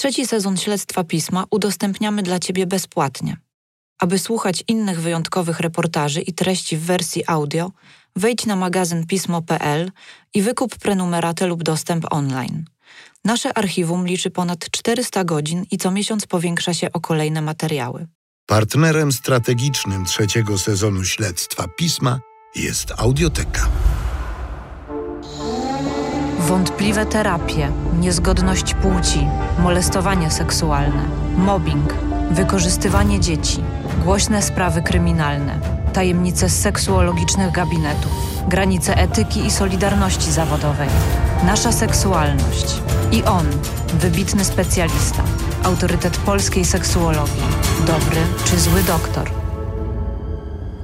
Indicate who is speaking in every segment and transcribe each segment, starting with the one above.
Speaker 1: Trzeci sezon śledztwa pisma udostępniamy dla Ciebie bezpłatnie. Aby słuchać innych wyjątkowych reportaży i treści w wersji audio, wejdź na magazyn pismo.pl i wykup prenumeratę lub dostęp online. Nasze archiwum liczy ponad 400 godzin i co miesiąc powiększa się o kolejne materiały.
Speaker 2: Partnerem strategicznym trzeciego sezonu śledztwa pisma jest Audioteka.
Speaker 1: Wątpliwe terapie, niezgodność płci, molestowanie seksualne, mobbing, wykorzystywanie dzieci, głośne sprawy kryminalne, tajemnice seksuologicznych gabinetów, granice etyki i solidarności zawodowej, nasza seksualność i on, wybitny specjalista, autorytet polskiej seksuologii, dobry czy zły doktor.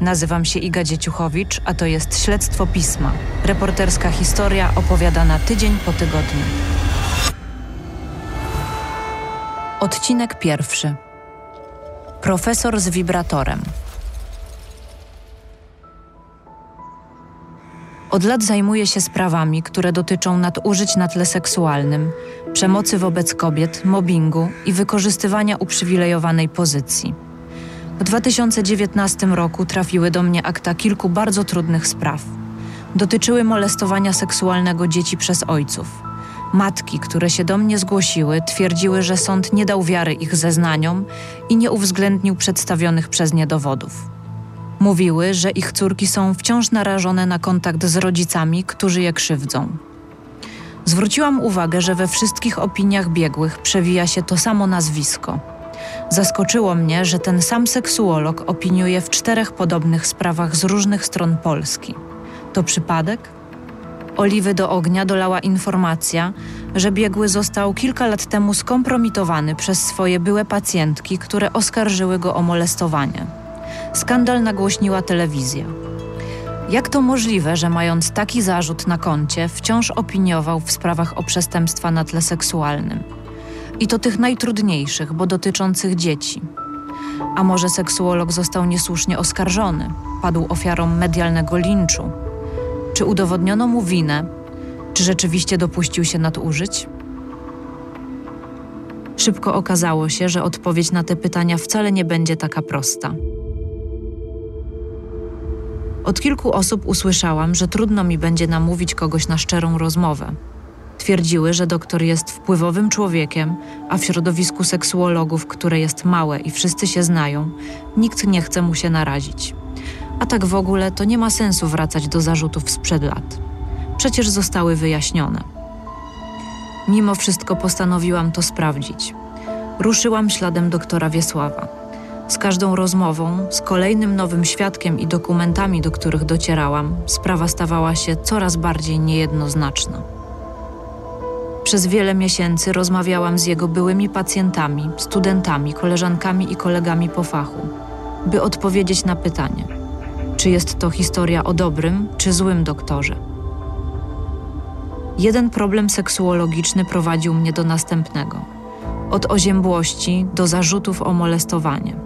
Speaker 1: Nazywam się Iga Dzieciuchowicz, a to jest Śledztwo Pisma. Reporterska historia opowiadana tydzień po tygodniu. Odcinek pierwszy. Profesor z wibratorem. Od lat zajmuję się sprawami, które dotyczą nadużyć na tle seksualnym, przemocy wobec kobiet, mobbingu i wykorzystywania uprzywilejowanej pozycji. W 2019 roku trafiły do mnie akta kilku bardzo trudnych spraw. Dotyczyły molestowania seksualnego dzieci przez ojców. Matki, które się do mnie zgłosiły, twierdziły, że sąd nie dał wiary ich zeznaniom i nie uwzględnił przedstawionych przez nie dowodów. Mówiły, że ich córki są wciąż narażone na kontakt z rodzicami, którzy je krzywdzą. Zwróciłam uwagę, że we wszystkich opiniach biegłych przewija się to samo nazwisko. Zaskoczyło mnie, że ten sam seksuolog opiniuje w czterech podobnych sprawach z różnych stron Polski. To przypadek? Oliwy do ognia dolała informacja, że biegły został kilka lat temu skompromitowany przez swoje byłe pacjentki, które oskarżyły go o molestowanie. Skandal nagłośniła telewizja. Jak to możliwe, że mając taki zarzut na koncie, wciąż opiniował w sprawach o przestępstwa na tle seksualnym? I to tych najtrudniejszych, bo dotyczących dzieci. A może seksuolog został niesłusznie oskarżony, padł ofiarą medialnego linczu? Czy udowodniono mu winę? Czy rzeczywiście dopuścił się nadużyć? Szybko okazało się, że odpowiedź na te pytania wcale nie będzie taka prosta. Od kilku osób usłyszałam, że trudno mi będzie namówić kogoś na szczerą rozmowę. Twierdziły, że doktor jest wpływowym człowiekiem, a w środowisku seksuologów, które jest małe i wszyscy się znają, nikt nie chce mu się narazić. A tak w ogóle to nie ma sensu wracać do zarzutów sprzed lat. Przecież zostały wyjaśnione. Mimo wszystko postanowiłam to sprawdzić. Ruszyłam śladem doktora Wiesława. Z każdą rozmową, z kolejnym nowym świadkiem i dokumentami, do których docierałam, sprawa stawała się coraz bardziej niejednoznaczna. Przez wiele miesięcy rozmawiałam z jego byłymi pacjentami, studentami, koleżankami i kolegami po fachu, by odpowiedzieć na pytanie, czy jest to historia o dobrym czy złym doktorze. Jeden problem seksuologiczny prowadził mnie do następnego. Od oziębłości do zarzutów o molestowanie.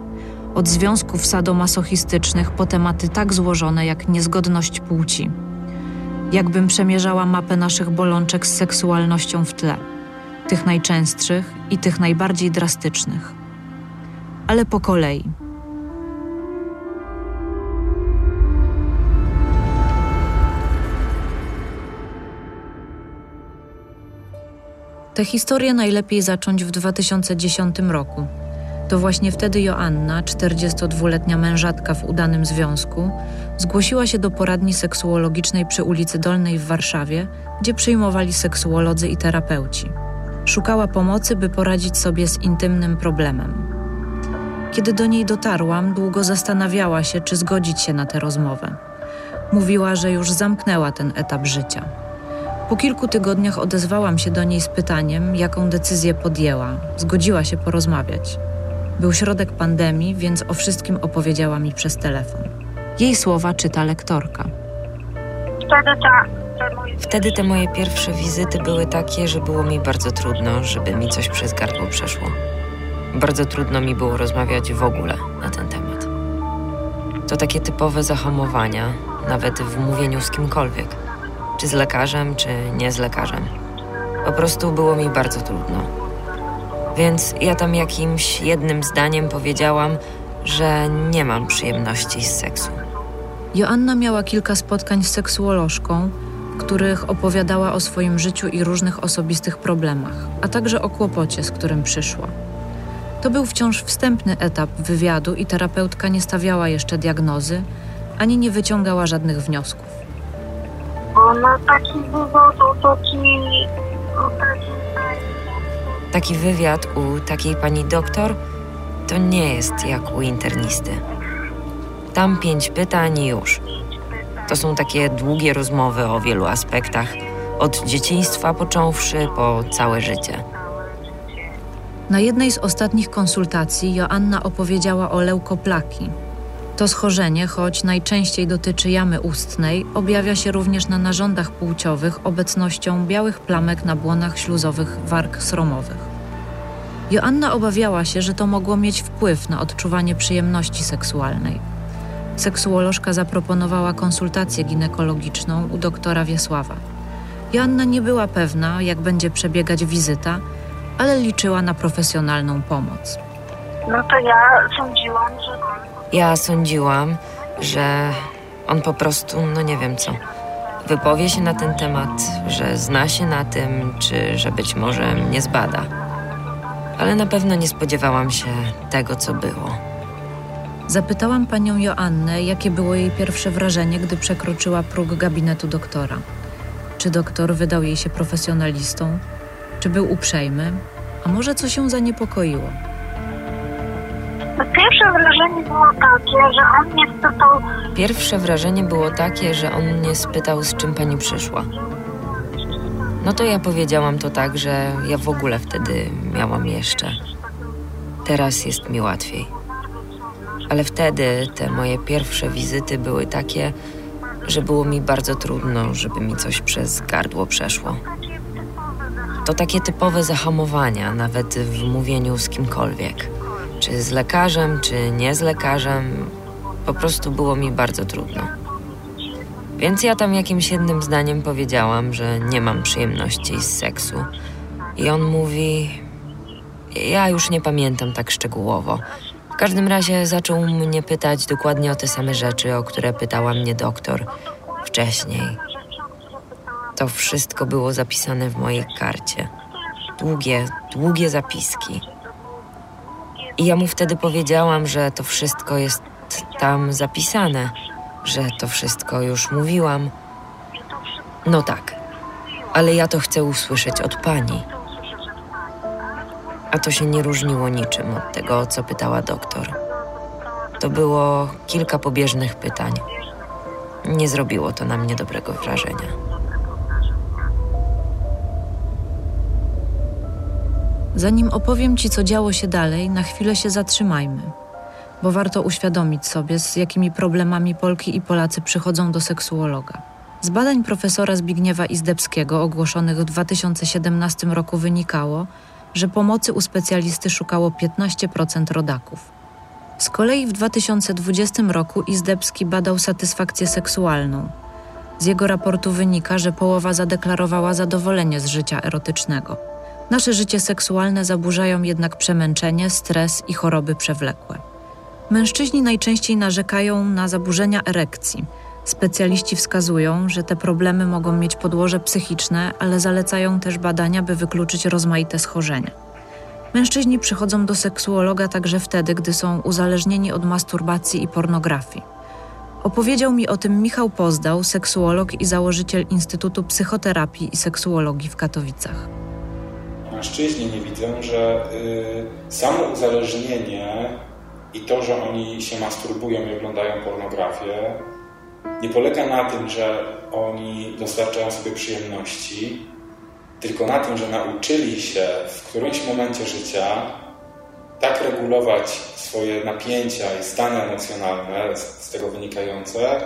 Speaker 1: Od związków sadomasochistycznych po tematy tak złożone jak niezgodność płci jakbym przemierzała mapę naszych bolączek z seksualnością w tle, tych najczęstszych i tych najbardziej drastycznych. Ale po kolei. Tę historię najlepiej zacząć w 2010 roku to właśnie wtedy Joanna, 42-letnia mężatka w udanym związku, zgłosiła się do poradni seksuologicznej przy ulicy Dolnej w Warszawie, gdzie przyjmowali seksuolodzy i terapeuci. Szukała pomocy, by poradzić sobie z intymnym problemem. Kiedy do niej dotarłam, długo zastanawiała się, czy zgodzić się na tę rozmowę. Mówiła, że już zamknęła ten etap życia. Po kilku tygodniach odezwałam się do niej z pytaniem, jaką decyzję podjęła. Zgodziła się porozmawiać. Był środek pandemii, więc o wszystkim opowiedziała mi przez telefon. Jej słowa czyta lektorka.
Speaker 3: Wtedy, ta, te moje...
Speaker 4: Wtedy te moje pierwsze wizyty były takie, że było mi bardzo trudno, żeby mi coś przez gardło przeszło. Bardzo trudno mi było rozmawiać w ogóle na ten temat. To takie typowe zahamowania, nawet w mówieniu z kimkolwiek. Czy z lekarzem, czy nie z lekarzem. Po prostu było mi bardzo trudno. Więc ja tam jakimś jednym zdaniem powiedziałam, że nie mam przyjemności z seksu.
Speaker 1: Joanna miała kilka spotkań z seksuolożką, w których opowiadała o swoim życiu i różnych osobistych problemach, a także o kłopocie, z którym przyszła. To był wciąż wstępny etap wywiadu i terapeutka nie stawiała jeszcze diagnozy, ani nie wyciągała żadnych wniosków.
Speaker 3: Ona taki wywodzą, taki... taki...
Speaker 4: Taki wywiad u takiej pani doktor to nie jest jak u internisty. Tam pięć pytań i już. To są takie długie rozmowy o wielu aspektach, od dzieciństwa począwszy po całe życie.
Speaker 1: Na jednej z ostatnich konsultacji Joanna opowiedziała o leukoplaki. To schorzenie, choć najczęściej dotyczy jamy ustnej, objawia się również na narządach płciowych obecnością białych plamek na błonach śluzowych warg sromowych. Joanna obawiała się, że to mogło mieć wpływ na odczuwanie przyjemności seksualnej. Seksuolożka zaproponowała konsultację ginekologiczną u doktora Wiesława. Joanna nie była pewna, jak będzie przebiegać wizyta, ale liczyła na profesjonalną pomoc.
Speaker 3: No to ja sądziłam, że...
Speaker 4: Ja sądziłam, że on po prostu, no nie wiem co, wypowie się na ten temat, że zna się na tym, czy że być może mnie zbada. Ale na pewno nie spodziewałam się tego, co było.
Speaker 1: Zapytałam panią Joannę, jakie było jej pierwsze wrażenie, gdy przekroczyła próg gabinetu doktora. Czy doktor wydał jej się profesjonalistą? Czy był uprzejmy? A może co się zaniepokoiło?
Speaker 3: Pierwsze wrażenie było takie, że on mnie spytał,
Speaker 4: Pierwsze wrażenie było takie, że on mnie spytał, z czym pani przyszła. No to ja powiedziałam to tak, że ja w ogóle wtedy miałam jeszcze. Teraz jest mi łatwiej. Ale wtedy te moje pierwsze wizyty były takie, że było mi bardzo trudno, żeby mi coś przez gardło przeszło. To takie typowe zahamowania, nawet w mówieniu z kimkolwiek. Czy z lekarzem, czy nie z lekarzem, po prostu było mi bardzo trudno. Więc ja tam jakimś jednym zdaniem powiedziałam, że nie mam przyjemności z seksu. I on mówi. Ja już nie pamiętam tak szczegółowo. W każdym razie zaczął mnie pytać dokładnie o te same rzeczy, o które pytała mnie doktor wcześniej. To wszystko było zapisane w mojej karcie. Długie, długie zapiski. I ja mu wtedy powiedziałam, że to wszystko jest tam zapisane, że to wszystko już mówiłam. No tak, ale ja to chcę usłyszeć od pani. A to się nie różniło niczym od tego, co pytała doktor. To było kilka pobieżnych pytań. Nie zrobiło to na mnie dobrego wrażenia.
Speaker 1: Zanim opowiem Ci, co działo się dalej, na chwilę się zatrzymajmy, bo warto uświadomić sobie, z jakimi problemami Polki i Polacy przychodzą do seksuologa. Z badań profesora Zbigniewa Izdebskiego ogłoszonych w 2017 roku wynikało, że pomocy u specjalisty szukało 15% rodaków. Z kolei w 2020 roku Izdebski badał satysfakcję seksualną. Z jego raportu wynika, że połowa zadeklarowała zadowolenie z życia erotycznego. Nasze życie seksualne zaburzają jednak przemęczenie, stres i choroby przewlekłe. Mężczyźni najczęściej narzekają na zaburzenia erekcji. Specjaliści wskazują, że te problemy mogą mieć podłoże psychiczne, ale zalecają też badania, by wykluczyć rozmaite schorzenia. Mężczyźni przychodzą do seksuologa także wtedy, gdy są uzależnieni od masturbacji i pornografii. Opowiedział mi o tym Michał Pozdał, seksuolog i założyciel Instytutu Psychoterapii i Seksuologii w Katowicach.
Speaker 5: Mężczyźni nie widzą, że y, samo uzależnienie i to, że oni się masturbują i oglądają pornografię, nie polega na tym, że oni dostarczają sobie przyjemności, tylko na tym, że nauczyli się w którymś momencie życia tak regulować swoje napięcia i stany emocjonalne z, tego wynikające,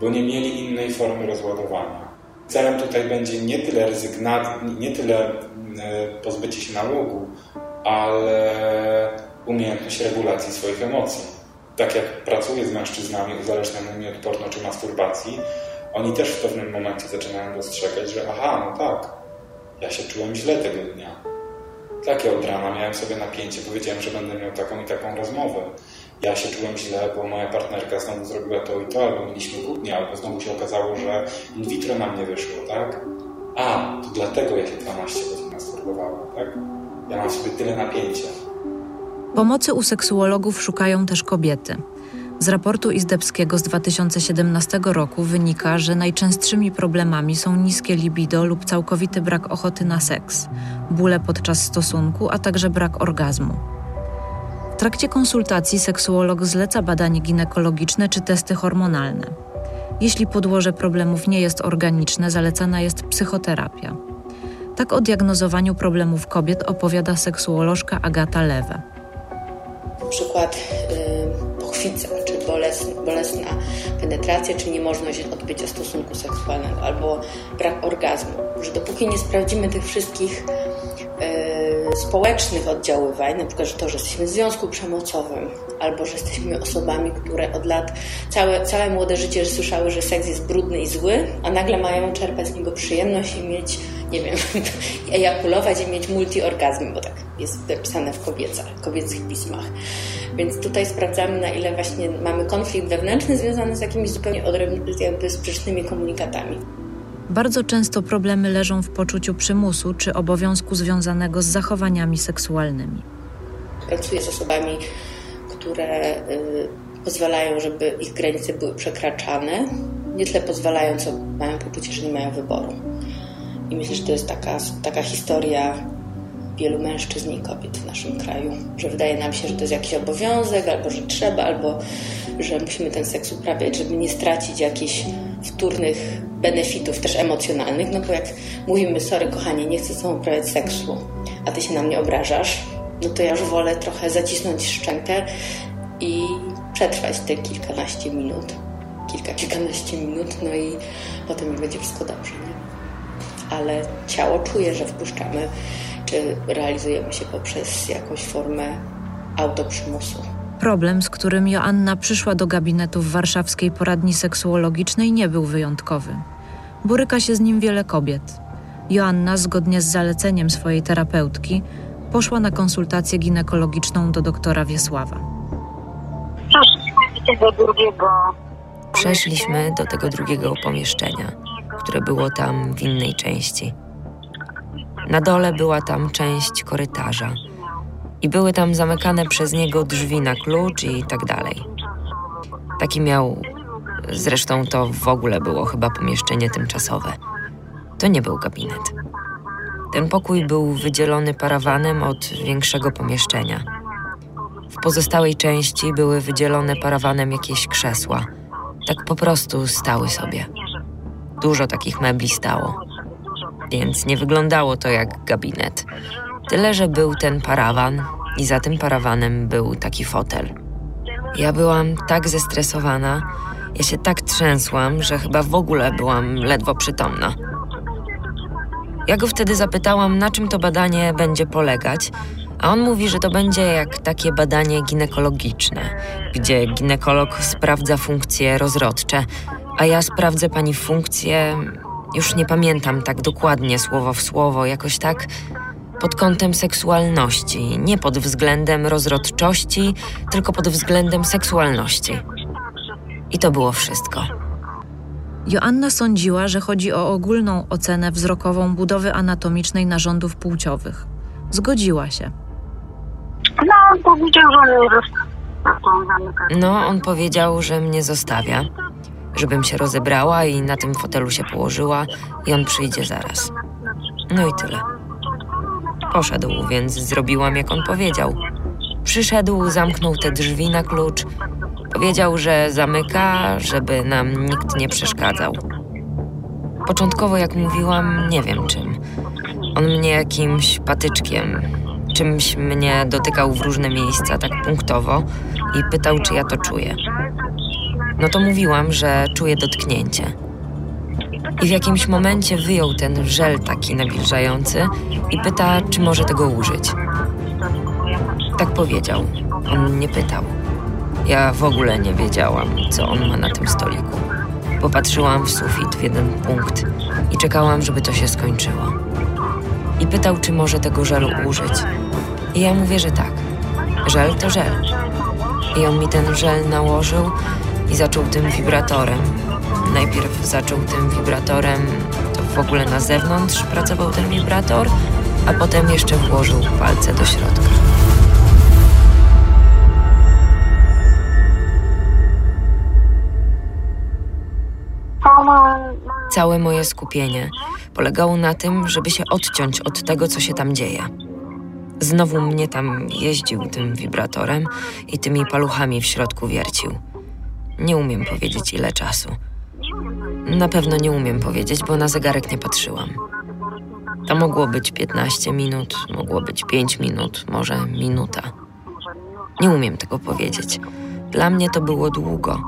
Speaker 5: bo nie mieli innej formy rozładowania. Celem tutaj będzie nie tyle rezygnacja, nie tyle pozbycie się nałogu, ale umiejętność regulacji swoich emocji. Tak jak pracuję z mężczyznami uzależnionymi od porno czy masturbacji, oni też w pewnym momencie zaczynają dostrzegać, że aha, no tak, ja się czułem źle tego dnia. Takie od rana miałem sobie napięcie, powiedziałem, że będę miał taką i taką rozmowę. Ja się czułem źle, bo moja partnerka znowu zrobiła to i to, albo mieliśmy kłótnię, albo znowu się okazało, że in vitro nam nie wyszło, tak? A, to dlatego ja się 12 godzin masturbowałem, tak? Ja mam sobie tyle napięcia.
Speaker 1: Pomocy u seksuologów szukają też kobiety. Z raportu Izdebskiego z 2017 roku wynika, że najczęstszymi problemami są niskie libido lub całkowity brak ochoty na seks, bóle podczas stosunku, a także brak orgazmu. W trakcie konsultacji seksuolog zleca badanie ginekologiczne czy testy hormonalne. Jeśli podłoże problemów nie jest organiczne, zalecana jest psychoterapia. Tak o diagnozowaniu problemów kobiet opowiada seksuolożka Agata Lewe.
Speaker 6: Przykład yy, pochwica, czy bolesna, bolesna penetracja, czy niemożność odbycia stosunku seksualnego, albo brak orgazmu. Że dopóki nie sprawdzimy tych wszystkich yy, społecznych oddziaływań, na przykład że to, że jesteśmy w związku przemocowym, albo że jesteśmy osobami, które od lat całe, całe młode życie słyszały, że seks jest brudny i zły, a nagle mają czerpać z niego przyjemność i mieć, nie wiem, ejakulować i mieć multiorgazm, bo tak jest napisane w kobiecach, kobiecych pismach. Więc tutaj sprawdzamy, na ile właśnie mamy konflikt wewnętrzny związany z jakimiś zupełnie odrębnymi, jakby sprzecznymi komunikatami.
Speaker 1: Bardzo często problemy leżą w poczuciu przymusu czy obowiązku związanego z zachowaniami seksualnymi.
Speaker 6: Pracuję z osobami, które y, pozwalają, żeby ich granice były przekraczane. Nie tyle pozwalają, co mają poczucie, że nie mają wyboru. I myślę, że to jest taka, taka historia wielu mężczyzn i kobiet w naszym kraju, że wydaje nam się, że to jest jakiś obowiązek, albo że trzeba, albo że musimy ten seks uprawiać, żeby nie stracić jakichś wtórnych benefitów, też emocjonalnych, no bo jak mówimy, sorry kochanie, nie chcę z tobą uprawiać seksu, a ty się na mnie obrażasz, no to ja już wolę trochę zacisnąć szczękę i przetrwać te kilkanaście minut, kilka, kilkanaście minut, no i potem będzie wszystko dobrze, nie? Ale ciało czuje, że wpuszczamy czy realizujemy się poprzez jakąś formę autoprzymusu.
Speaker 1: Problem, z którym Joanna przyszła do gabinetu w warszawskiej poradni seksuologicznej, nie był wyjątkowy. Boryka się z nim wiele kobiet. Joanna, zgodnie z zaleceniem swojej terapeutki, poszła na konsultację ginekologiczną do doktora Wiesława.
Speaker 3: Przeszliśmy do tego drugiego.
Speaker 4: Przeszliśmy do tego drugiego pomieszczenia, które było tam w innej części. Na dole była tam część korytarza i były tam zamykane przez niego drzwi na klucz i tak dalej. Taki miał. Zresztą to w ogóle było chyba pomieszczenie tymczasowe. To nie był gabinet. Ten pokój był wydzielony parawanem od większego pomieszczenia. W pozostałej części były wydzielone parawanem jakieś krzesła. Tak po prostu stały sobie. Dużo takich mebli stało więc nie wyglądało to jak gabinet. Tyle, że był ten parawan i za tym parawanem był taki fotel. Ja byłam tak zestresowana, ja się tak trzęsłam, że chyba w ogóle byłam ledwo przytomna. Ja go wtedy zapytałam, na czym to badanie będzie polegać, a on mówi, że to będzie jak takie badanie ginekologiczne, gdzie ginekolog sprawdza funkcje rozrodcze, a ja sprawdzę pani funkcje już nie pamiętam tak dokładnie słowo w słowo, jakoś tak pod kątem seksualności, nie pod względem rozrodczości, tylko pod względem seksualności. I to było wszystko.
Speaker 1: Joanna sądziła, że chodzi o ogólną ocenę wzrokową budowy anatomicznej narządów płciowych. Zgodziła się.
Speaker 3: No, on powiedział, że mnie zostawia.
Speaker 4: No, on powiedział, że mnie zostawia żebym się rozebrała i na tym fotelu się położyła i on przyjdzie zaraz. No i tyle. Poszedł, więc zrobiłam jak on powiedział. Przyszedł, zamknął te drzwi na klucz. Powiedział, że zamyka, żeby nam nikt nie przeszkadzał. Początkowo, jak mówiłam, nie wiem czym. On mnie jakimś patyczkiem, czymś mnie dotykał w różne miejsca tak punktowo i pytał, czy ja to czuję no to mówiłam, że czuję dotknięcie. I w jakimś momencie wyjął ten żel taki nawilżający i pyta, czy może tego użyć. Tak powiedział. On nie pytał. Ja w ogóle nie wiedziałam, co on ma na tym stoliku. Popatrzyłam w sufit w jeden punkt i czekałam, żeby to się skończyło. I pytał, czy może tego żelu użyć. I ja mówię, że tak. Żel to żel. I on mi ten żel nałożył i zaczął tym wibratorem. Najpierw zaczął tym wibratorem, to w ogóle na zewnątrz pracował ten wibrator, a potem jeszcze włożył palce do środka. Całe moje skupienie polegało na tym, żeby się odciąć od tego, co się tam dzieje. Znowu mnie tam jeździł tym wibratorem i tymi paluchami w środku wiercił. Nie umiem powiedzieć ile czasu. Na pewno nie umiem powiedzieć, bo na zegarek nie patrzyłam. To mogło być 15 minut, mogło być 5 minut, może minuta. Nie umiem tego powiedzieć. Dla mnie to było długo.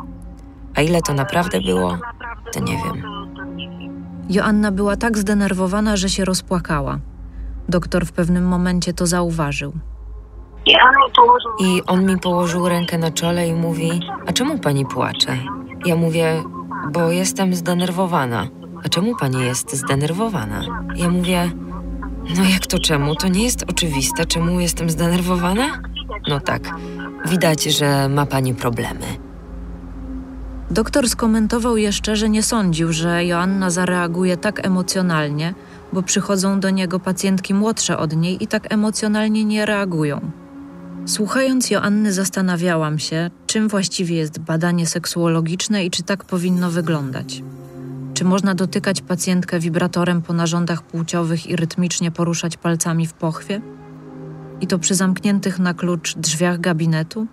Speaker 4: A ile to naprawdę było, to nie wiem.
Speaker 1: Joanna była tak zdenerwowana, że się rozpłakała. Doktor w pewnym momencie to zauważył.
Speaker 3: I on mi położył
Speaker 4: rękę na czole i mówi: A czemu pani płacze? Ja mówię: Bo jestem zdenerwowana. A czemu pani jest zdenerwowana? Ja mówię: No jak to czemu? To nie jest oczywiste, czemu jestem zdenerwowana? No tak, widać, że ma pani problemy.
Speaker 1: Doktor skomentował jeszcze, że nie sądził, że Joanna zareaguje tak emocjonalnie, bo przychodzą do niego pacjentki młodsze od niej i tak emocjonalnie nie reagują. Słuchając Joanny, zastanawiałam się, czym właściwie jest badanie seksuologiczne i czy tak powinno wyglądać. Czy można dotykać pacjentkę wibratorem po narządach płciowych i rytmicznie poruszać palcami w pochwie? I to przy zamkniętych na klucz drzwiach gabinetu?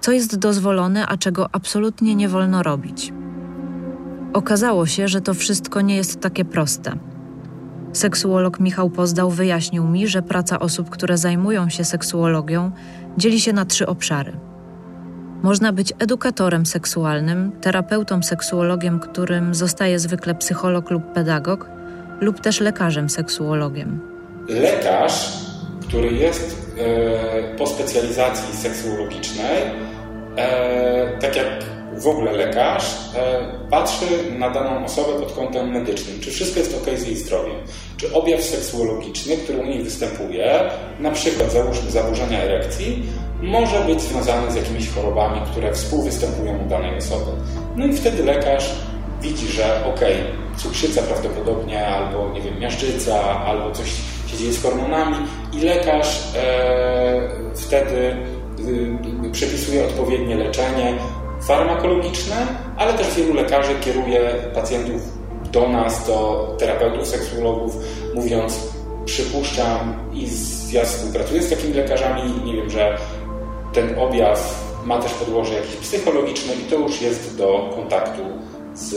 Speaker 1: Co jest dozwolone, a czego absolutnie nie wolno robić? Okazało się, że to wszystko nie jest takie proste. Seksuolog Michał Pozdał wyjaśnił mi, że praca osób, które zajmują się seksuologią, dzieli się na trzy obszary. Można być edukatorem seksualnym, terapeutą seksuologiem, którym zostaje zwykle psycholog lub pedagog, lub też lekarzem seksuologiem.
Speaker 5: Lekarz, który jest e, po specjalizacji seksuologicznej, e, tak jak w ogóle lekarz, e, patrzy na daną osobę pod kątem medycznym. Czy wszystko jest ok z jej zdrowiem? Czy objaw seksuologiczny, który u niej występuje, na przykład zaburzenia erekcji, może być związany z jakimiś chorobami, które współwystępują u danej osoby. No i wtedy lekarz widzi, że ok, cukrzyca prawdopodobnie, albo nie wiem, miażdżyca, albo coś się dzieje z hormonami i lekarz e, wtedy y, przepisuje odpowiednie leczenie farmakologiczne, ale też wielu lekarzy kieruje pacjentów do nas, do terapeutów, seksuologów, mówiąc przypuszczam i ja współpracuję z takimi lekarzami nie wiem, że ten objaw ma też podłoże jakieś psychologiczne i to już jest do kontaktu z,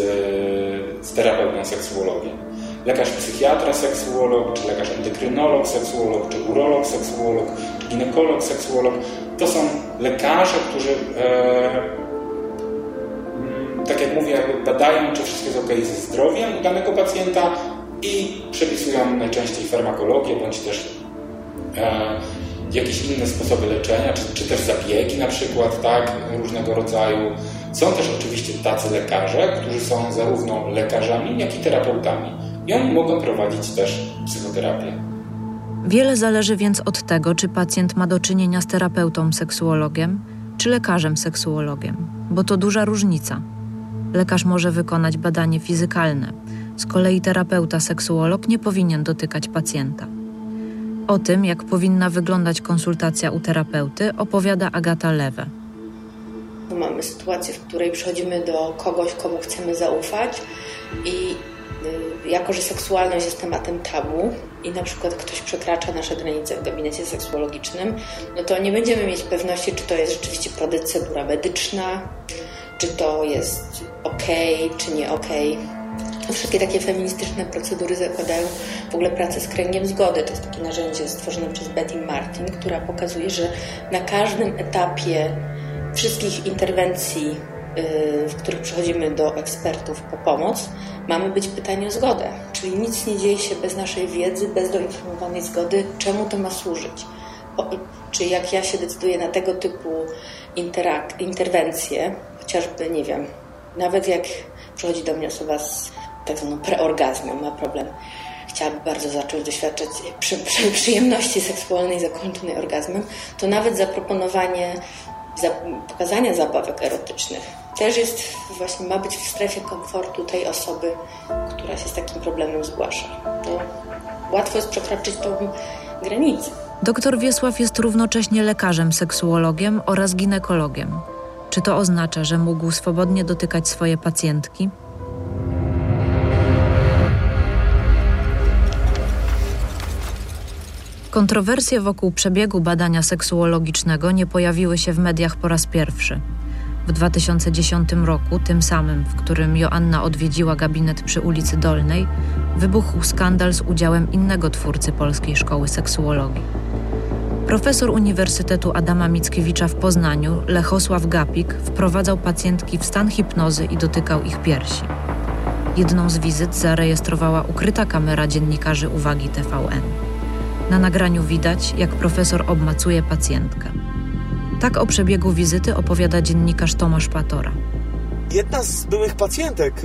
Speaker 5: z terapeutą seksuologiem. Lekarz psychiatra seksuolog, czy lekarz endokrynolog seksuolog, czy urolog seksuolog, czy ginekolog seksuolog to są lekarze, którzy e, tak jak mówię, badają, czy wszystko jest ok ze zdrowiem danego pacjenta i przepisują najczęściej farmakologię, bądź też e, jakieś inne sposoby leczenia, czy, czy też zabiegi na przykład, tak, różnego rodzaju. Są też oczywiście tacy lekarze, którzy są zarówno lekarzami, jak i terapeutami. I oni mogą prowadzić też psychoterapię.
Speaker 1: Wiele zależy więc od tego, czy pacjent ma do czynienia z terapeutą seksuologiem, czy lekarzem seksuologiem, bo to duża różnica. Lekarz może wykonać badanie fizykalne, z kolei terapeuta seksuolog nie powinien dotykać pacjenta. O tym, jak powinna wyglądać konsultacja u terapeuty, opowiada Agata Lewe.
Speaker 6: Mamy sytuację, w której przychodzimy do kogoś, komu chcemy zaufać i y, jako, że seksualność jest tematem tabu i na przykład ktoś przekracza nasze granice w gabinecie seksuologicznym, no to nie będziemy mieć pewności, czy to jest rzeczywiście procedura medyczna, czy to jest ok, czy nie ok. Wszystkie takie feministyczne procedury zakładają w ogóle pracę z kręgiem zgody. To jest takie narzędzie stworzone przez Betty Martin, która pokazuje, że na każdym etapie wszystkich interwencji, yy, w których przechodzimy do ekspertów po pomoc, mamy być pytani o zgodę. Czyli nic nie dzieje się bez naszej wiedzy, bez doinformowanej zgody, czemu to ma służyć. Czy jak ja się decyduję na tego typu interwencje, chociażby, nie wiem, nawet jak przychodzi do mnie osoba z tak zwaną preorgazmem, ma problem. chciałaby bardzo zacząć doświadczać przy, przy, przyjemności seksualnej zakończonej orgazmem, to nawet zaproponowanie za, pokazania zabawek erotycznych też jest właśnie ma być w strefie komfortu tej osoby, która się z takim problemem zgłasza. To łatwo jest przekroczyć tą granicę.
Speaker 1: Doktor Wiesław jest równocześnie lekarzem, seksuologiem oraz ginekologiem. Czy to oznacza, że mógł swobodnie dotykać swoje pacjentki? Kontrowersje wokół przebiegu badania seksuologicznego nie pojawiły się w mediach po raz pierwszy. W 2010 roku, tym samym, w którym Joanna odwiedziła gabinet przy ulicy Dolnej, wybuchł skandal z udziałem innego twórcy polskiej szkoły seksuologii. Profesor Uniwersytetu Adama Mickiewicza w Poznaniu, Lechosław Gapik, wprowadzał pacjentki w stan hipnozy i dotykał ich piersi. Jedną z wizyt zarejestrowała ukryta kamera dziennikarzy Uwagi TVN. Na nagraniu widać, jak profesor obmacuje pacjentkę. Tak o przebiegu wizyty opowiada dziennikarz Tomasz Patora.
Speaker 7: Jedna z byłych pacjentek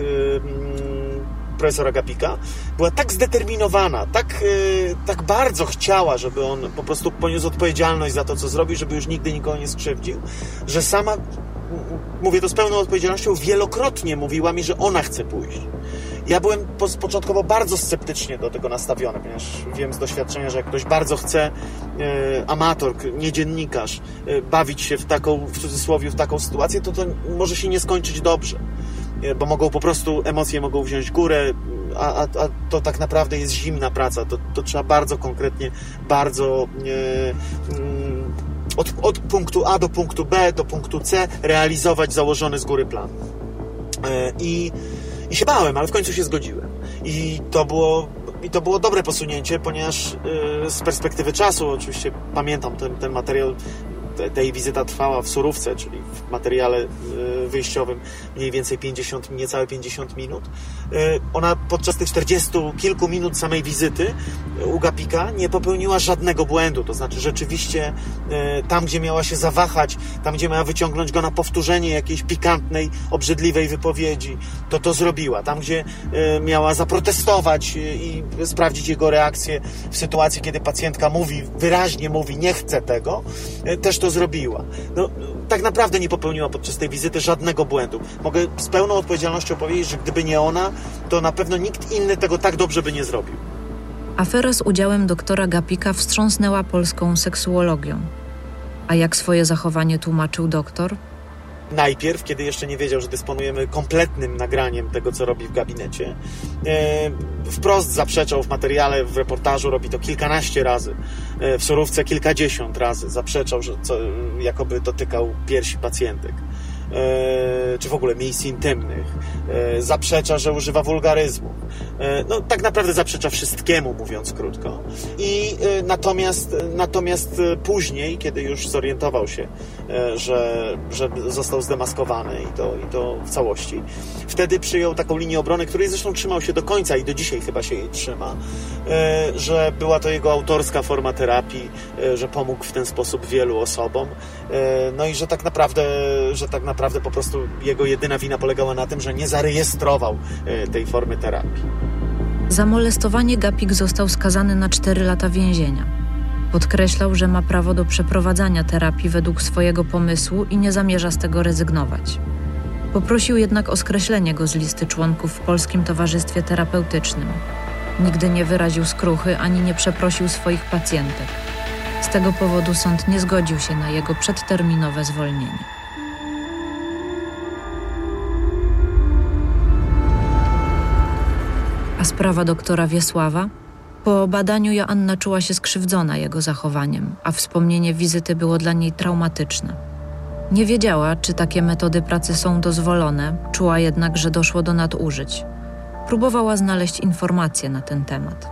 Speaker 7: profesora Gapika była tak zdeterminowana, tak, yy, tak bardzo chciała, żeby on po prostu poniósł odpowiedzialność za to, co zrobił, żeby już nigdy nikogo nie skrzywdził, że sama, mówię to z pełną odpowiedzialnością, wielokrotnie mówiła mi, że ona chce pójść. Ja byłem początkowo bardzo sceptycznie do tego nastawiony, ponieważ wiem z doświadczenia, że jak ktoś bardzo chce, e, amator, nie dziennikarz, e, bawić się w taką, w cudzysłowie, w taką sytuację, to to może się nie skończyć dobrze. E, bo mogą po prostu, emocje mogą wziąć górę, a, a, a to tak naprawdę jest zimna praca. To, to trzeba bardzo konkretnie, bardzo mm, od, od punktu A do punktu B, do punktu C realizować założony z góry plan. I i się bałem, ale w końcu się zgodziłem. I to było, i to było dobre posunięcie, ponieważ yy, z perspektywy czasu, oczywiście pamiętam ten, ten materiał, tej wizyta trwała w surówce, czyli w materiale y, wyjściowym mniej więcej 50, niecałe 50 minut. Y, ona podczas tych 40 kilku minut samej wizyty u Gapika nie popełniła żadnego błędu. To znaczy rzeczywiście y, tam, gdzie miała się zawahać, tam, gdzie miała wyciągnąć go na powtórzenie jakiejś pikantnej, obrzydliwej wypowiedzi, to to zrobiła. Tam, gdzie miała zaprotestować i sprawdzić jego reakcję w sytuacji, kiedy pacjentka mówi, wyraźnie mówi, nie chce tego, też to to zrobiła. No, tak naprawdę nie popełniła podczas tej wizyty żadnego błędu. Mogę z pełną odpowiedzialnością powiedzieć, że gdyby nie ona, to na pewno nikt inny tego tak dobrze by nie zrobił.
Speaker 1: Afera z udziałem doktora Gapika wstrząsnęła polską seksuologią. A jak swoje zachowanie tłumaczył doktor?
Speaker 7: Najpierw, kiedy jeszcze nie wiedział, że dysponujemy kompletnym nagraniem tego, co robi w gabinecie. E, wprost zaprzeczał w materiale, w reportażu, robi to kilkanaście razy. E, w surówce kilkadziesiąt razy zaprzeczał, że co, jakoby dotykał piersi pacjentek. E, czy w ogóle miejsc intymnych, e, zaprzecza, że używa wulgaryzmu. E, no, tak naprawdę zaprzecza wszystkiemu, mówiąc krótko. I natomiast, natomiast później, kiedy już zorientował się, że, że został zdemaskowany i to, i to w całości, wtedy przyjął taką linię obrony, której zresztą trzymał się do końca i do dzisiaj chyba się jej trzyma, że była to jego autorska forma terapii, że pomógł w ten sposób wielu osobom, no i że tak naprawdę, że tak naprawdę naprawdę po prostu jego jedyna wina polegała na tym, że nie zarejestrował e, tej formy terapii.
Speaker 1: Za molestowanie Gapik został skazany na 4 lata więzienia. Podkreślał, że ma prawo do przeprowadzania terapii według swojego pomysłu i nie zamierza z tego rezygnować. Poprosił jednak o skreślenie go z listy członków w Polskim Towarzystwie Terapeutycznym. Nigdy nie wyraził skruchy ani nie przeprosił swoich pacjentek. Z tego powodu sąd nie zgodził się na jego przedterminowe zwolnienie. A sprawa doktora Wiesława? Po badaniu Joanna czuła się skrzywdzona jego zachowaniem, a wspomnienie wizyty było dla niej traumatyczne. Nie wiedziała, czy takie metody pracy są dozwolone, czuła jednak, że doszło do nadużyć. Próbowała znaleźć informacje na ten temat.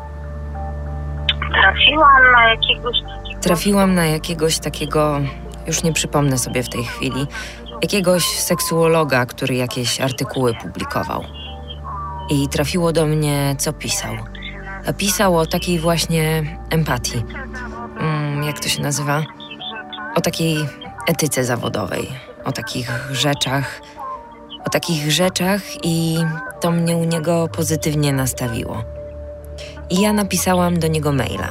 Speaker 3: Trafiłam na jakiegoś takiego...
Speaker 4: Trafiłam na jakiegoś takiego, już nie przypomnę sobie w tej chwili, jakiegoś seksuologa, który jakieś artykuły publikował i trafiło do mnie, co pisał. Pisał o takiej właśnie empatii. Mm, jak to się nazywa? O takiej etyce zawodowej, o takich rzeczach, o takich rzeczach i to mnie u niego pozytywnie nastawiło. I ja napisałam do niego maila.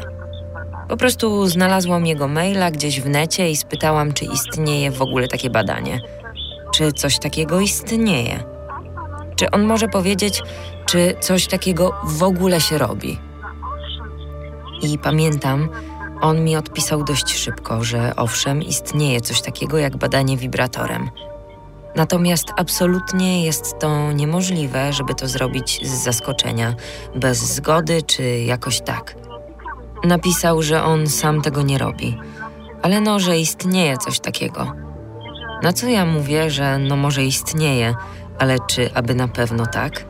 Speaker 4: Po prostu znalazłam jego maila gdzieś w necie i spytałam, czy istnieje w ogóle takie badanie. Czy coś takiego istnieje? Czy on może powiedzieć, czy coś takiego w ogóle się robi? I pamiętam, on mi odpisał dość szybko, że owszem, istnieje coś takiego jak badanie wibratorem. Natomiast absolutnie jest to niemożliwe, żeby to zrobić z zaskoczenia, bez zgody czy jakoś tak. Napisał, że on sam tego nie robi, ale no, że istnieje coś takiego. Na co ja mówię, że no może istnieje, ale czy aby na pewno tak?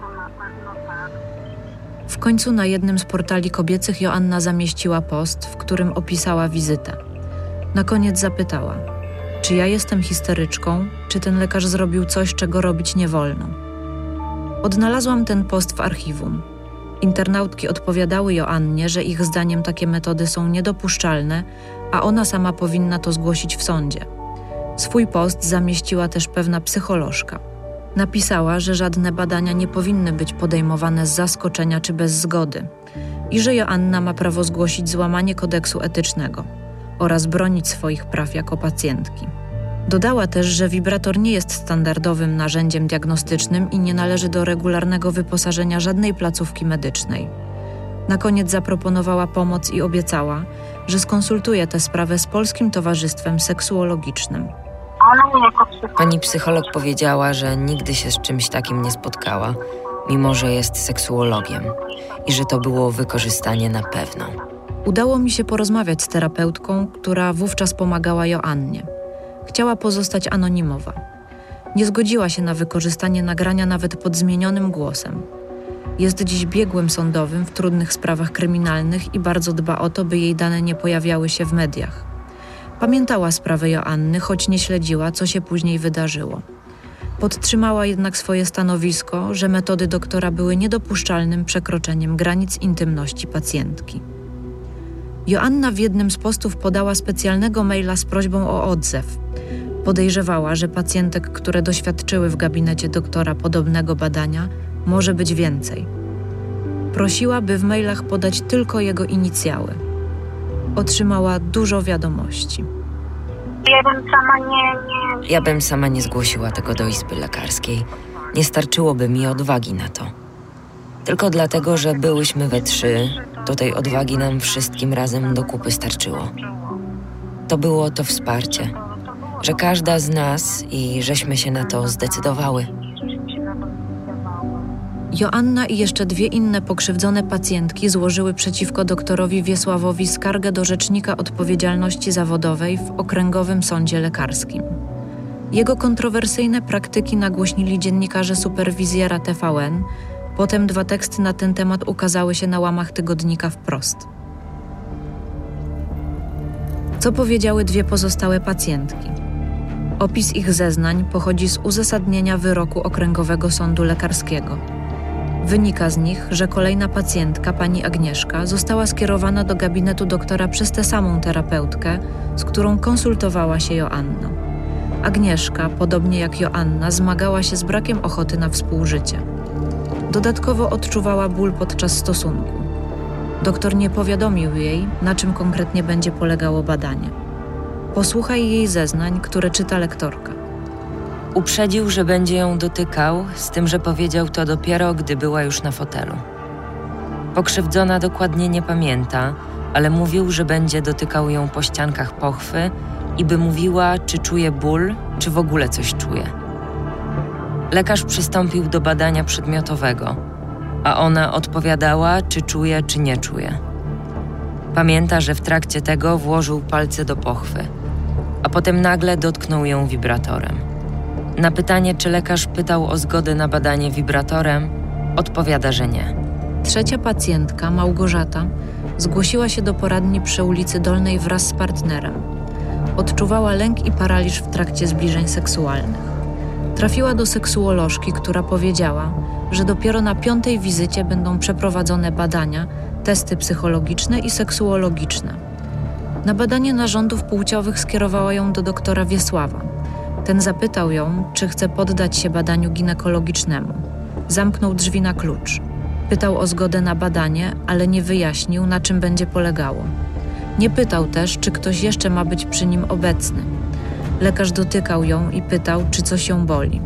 Speaker 1: W końcu na jednym z portali kobiecych Joanna zamieściła post, w którym opisała wizytę. Na koniec zapytała: Czy ja jestem histeryczką, czy ten lekarz zrobił coś, czego robić nie wolno? Odnalazłam ten post w archiwum. Internautki odpowiadały Joannie, że ich zdaniem takie metody są niedopuszczalne, a ona sama powinna to zgłosić w sądzie. Swój post zamieściła też pewna psycholożka. Napisała, że żadne badania nie powinny być podejmowane z zaskoczenia czy bez zgody i że Joanna ma prawo zgłosić złamanie kodeksu etycznego oraz bronić swoich praw jako pacjentki. Dodała też, że wibrator nie jest standardowym narzędziem diagnostycznym i nie należy do regularnego wyposażenia żadnej placówki medycznej. Na koniec zaproponowała pomoc i obiecała, że skonsultuje tę sprawę z Polskim Towarzystwem Seksuologicznym.
Speaker 4: Pani psycholog powiedziała, że nigdy się z czymś takim nie spotkała, mimo że jest seksuologiem i że to było wykorzystanie na pewno.
Speaker 1: Udało mi się porozmawiać z terapeutką, która wówczas pomagała Joannie. Chciała pozostać anonimowa. Nie zgodziła się na wykorzystanie nagrania nawet pod zmienionym głosem. Jest dziś biegłym sądowym w trudnych sprawach kryminalnych i bardzo dba o to, by jej dane nie pojawiały się w mediach. Pamiętała sprawę Joanny, choć nie śledziła, co się później wydarzyło. Podtrzymała jednak swoje stanowisko, że metody doktora były niedopuszczalnym przekroczeniem granic intymności pacjentki. Joanna w jednym z postów podała specjalnego maila z prośbą o odzew. Podejrzewała, że pacjentek, które doświadczyły w gabinecie doktora podobnego badania, może być więcej. Prosiła, by w mailach podać tylko jego inicjały. Otrzymała dużo wiadomości.
Speaker 3: ja bym sama nie, nie,
Speaker 4: Ja bym sama nie zgłosiła tego do izby lekarskiej. Nie starczyłoby mi odwagi na to. Tylko dlatego, że byłyśmy we trzy, to tej odwagi nam wszystkim razem do kupy starczyło. To było to wsparcie, że każda z nas i żeśmy się na to zdecydowały.
Speaker 1: Joanna i jeszcze dwie inne pokrzywdzone pacjentki złożyły przeciwko doktorowi Wiesławowi skargę do Rzecznika Odpowiedzialności Zawodowej w Okręgowym Sądzie Lekarskim. Jego kontrowersyjne praktyki nagłośnili dziennikarze superwizjera TVN, potem dwa teksty na ten temat ukazały się na łamach tygodnika wprost. Co powiedziały dwie pozostałe pacjentki? Opis ich zeznań pochodzi z uzasadnienia wyroku Okręgowego Sądu Lekarskiego. Wynika z nich, że kolejna pacjentka, pani Agnieszka, została skierowana do gabinetu doktora przez tę samą terapeutkę, z którą konsultowała się Joanna. Agnieszka, podobnie jak Joanna, zmagała się z brakiem ochoty na współżycie. Dodatkowo odczuwała ból podczas stosunku. Doktor nie powiadomił jej, na czym konkretnie będzie polegało badanie. Posłuchaj jej zeznań, które czyta lektorka.
Speaker 4: Uprzedził, że będzie ją dotykał, z tym, że powiedział to dopiero, gdy była już na fotelu. Pokrzywdzona dokładnie nie pamięta, ale mówił, że będzie dotykał ją po ściankach pochwy i by mówiła, czy czuje ból, czy w ogóle coś czuje. Lekarz przystąpił do badania przedmiotowego, a ona odpowiadała, czy czuje, czy nie czuje. Pamięta, że w trakcie tego włożył palce do pochwy, a potem nagle dotknął ją wibratorem. Na pytanie, czy lekarz pytał o zgodę na badanie wibratorem, odpowiada, że nie.
Speaker 1: Trzecia pacjentka, Małgorzata, zgłosiła się do poradni przy ulicy Dolnej wraz z partnerem. Odczuwała lęk i paraliż w trakcie zbliżeń seksualnych. Trafiła do seksuolożki, która powiedziała, że dopiero na piątej wizycie będą przeprowadzone badania, testy psychologiczne i seksuologiczne. Na badanie narządów płciowych skierowała ją do doktora Wiesława. Ten zapytał ją, czy chce poddać się badaniu ginekologicznemu. Zamknął drzwi na klucz. Pytał o zgodę na badanie, ale nie wyjaśnił, na czym będzie polegało. Nie pytał też, czy ktoś jeszcze ma być przy nim obecny. Lekarz dotykał ją i pytał, czy coś ją boli.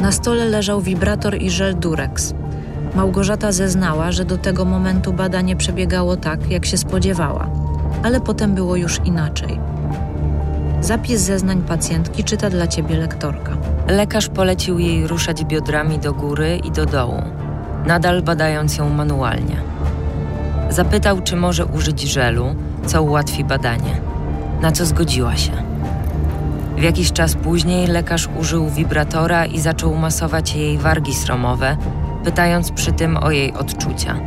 Speaker 1: Na stole leżał wibrator i żel Durex. Małgorzata zeznała, że do tego momentu badanie przebiegało tak, jak się spodziewała, ale potem było już inaczej. Zapis zeznań pacjentki czyta dla ciebie lektorka.
Speaker 4: Lekarz polecił jej ruszać biodrami do góry i do dołu, nadal badając ją manualnie. Zapytał, czy może użyć żelu, co ułatwi badanie, na co zgodziła się. W jakiś czas później lekarz użył wibratora i zaczął masować jej wargi sromowe, pytając przy tym o jej odczucia.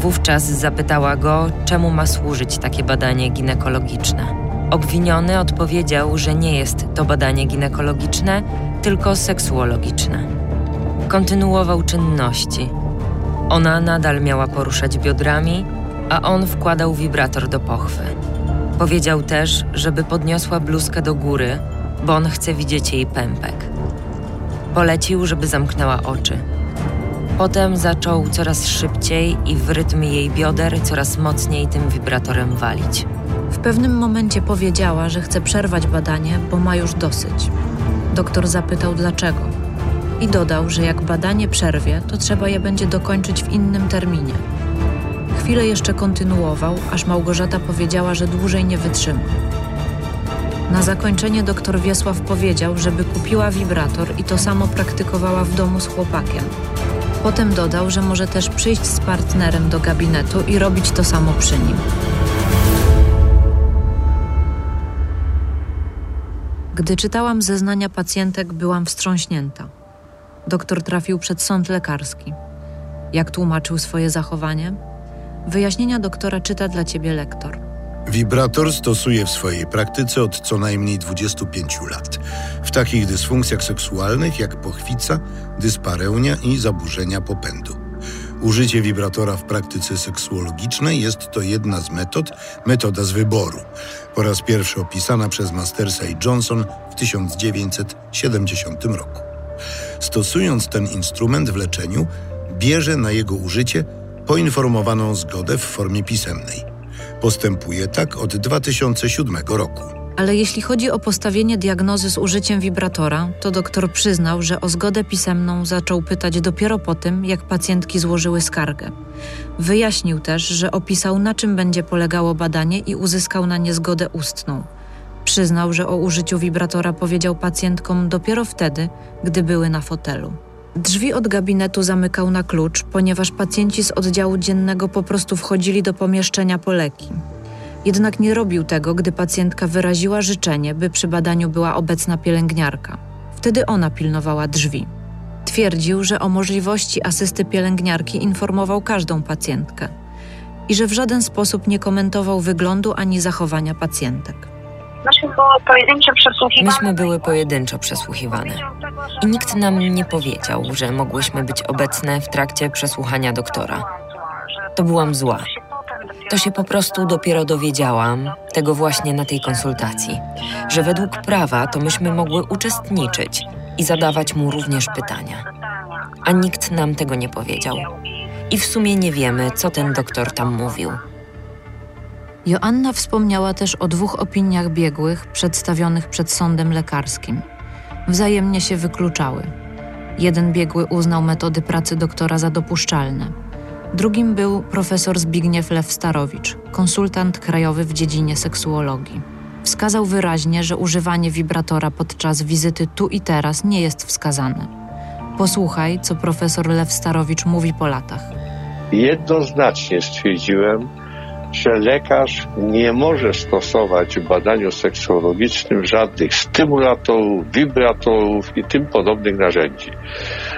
Speaker 4: Wówczas zapytała go, czemu ma służyć takie badanie ginekologiczne. Obwiniony odpowiedział, że nie jest to badanie ginekologiczne, tylko seksuologiczne. Kontynuował czynności. Ona nadal miała poruszać biodrami, a on wkładał wibrator do pochwy. Powiedział też, żeby podniosła bluzkę do góry, bo on chce widzieć jej pępek. Polecił, żeby zamknęła oczy. Potem zaczął coraz szybciej i w rytm jej bioder coraz mocniej tym wibratorem walić.
Speaker 1: W pewnym momencie powiedziała, że chce przerwać badanie, bo ma już dosyć. Doktor zapytał dlaczego i dodał, że jak badanie przerwie, to trzeba je będzie dokończyć w innym terminie. Chwilę jeszcze kontynuował, aż Małgorzata powiedziała, że dłużej nie wytrzyma. Na zakończenie doktor Wiesław powiedział, żeby kupiła wibrator i to samo praktykowała w domu z chłopakiem. Potem dodał, że może też przyjść z partnerem do gabinetu i robić to samo przy nim. Gdy czytałam zeznania pacjentek, byłam wstrząśnięta. Doktor trafił przed sąd lekarski. Jak tłumaczył swoje zachowanie? Wyjaśnienia doktora czyta dla ciebie lektor.
Speaker 2: Wibrator stosuje w swojej praktyce od co najmniej 25 lat. W takich dysfunkcjach seksualnych jak pochwica, dyspareunia i zaburzenia popędu. Użycie wibratora w praktyce seksuologicznej jest to jedna z metod, metoda z wyboru. Po raz pierwszy opisana przez Mastersa i Johnson w 1970 roku. Stosując ten instrument w leczeniu, bierze na jego użycie poinformowaną zgodę w formie pisemnej. Postępuje tak od 2007 roku.
Speaker 1: Ale jeśli chodzi o postawienie diagnozy z użyciem wibratora, to doktor przyznał, że o zgodę pisemną zaczął pytać dopiero po tym, jak pacjentki złożyły skargę. Wyjaśnił też, że opisał, na czym będzie polegało badanie i uzyskał na nie zgodę ustną. Przyznał, że o użyciu wibratora powiedział pacjentkom dopiero wtedy, gdy były na fotelu. Drzwi od gabinetu zamykał na klucz, ponieważ pacjenci z oddziału dziennego po prostu wchodzili do pomieszczenia po leki. Jednak nie robił tego, gdy pacjentka wyraziła życzenie, by przy badaniu była obecna pielęgniarka. Wtedy ona pilnowała drzwi. Twierdził, że o możliwości asysty pielęgniarki informował każdą pacjentkę i że w żaden sposób nie komentował wyglądu ani zachowania pacjentek.
Speaker 3: Myśmy były pojedyncze przesłuchiwane.
Speaker 4: Myśmy były pojedynczo przesłuchiwane. I nikt nam nie powiedział, że mogłyśmy być obecne w trakcie przesłuchania doktora. To byłam zła. To się po prostu dopiero dowiedziałam, tego właśnie na tej konsultacji, że według prawa to myśmy mogły uczestniczyć i zadawać mu również pytania. A nikt nam tego nie powiedział. I w sumie nie wiemy, co ten doktor tam mówił.
Speaker 1: Joanna wspomniała też o dwóch opiniach biegłych przedstawionych przed sądem lekarskim. Wzajemnie się wykluczały. Jeden biegły uznał metody pracy doktora za dopuszczalne. Drugim był profesor Zbigniew Lew-Starowicz, konsultant krajowy w dziedzinie seksuologii. Wskazał wyraźnie, że używanie wibratora podczas wizyty tu i teraz nie jest wskazane. Posłuchaj, co profesor Lew-Starowicz mówi po latach.
Speaker 8: Jednoznacznie stwierdziłem, że lekarz nie może stosować w badaniu seksuologicznym żadnych stymulatorów, wibratorów i tym podobnych narzędzi.